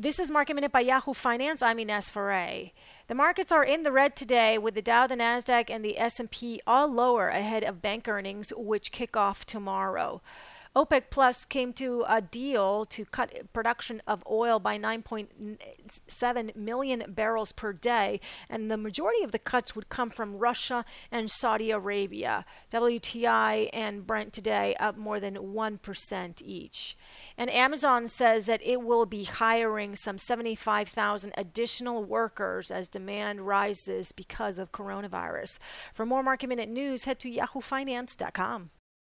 This is Market Minute by Yahoo Finance. I'm Ines Ferre. The markets are in the red today with the Dow, the Nasdaq, and the S&P all lower ahead of bank earnings, which kick off tomorrow. OPEC Plus came to a deal to cut production of oil by 9.7 million barrels per day, and the majority of the cuts would come from Russia and Saudi Arabia. WTI and Brent today up more than 1% each. And Amazon says that it will be hiring some 75,000 additional workers as demand rises because of coronavirus. For more market minute news, head to yahoofinance.com.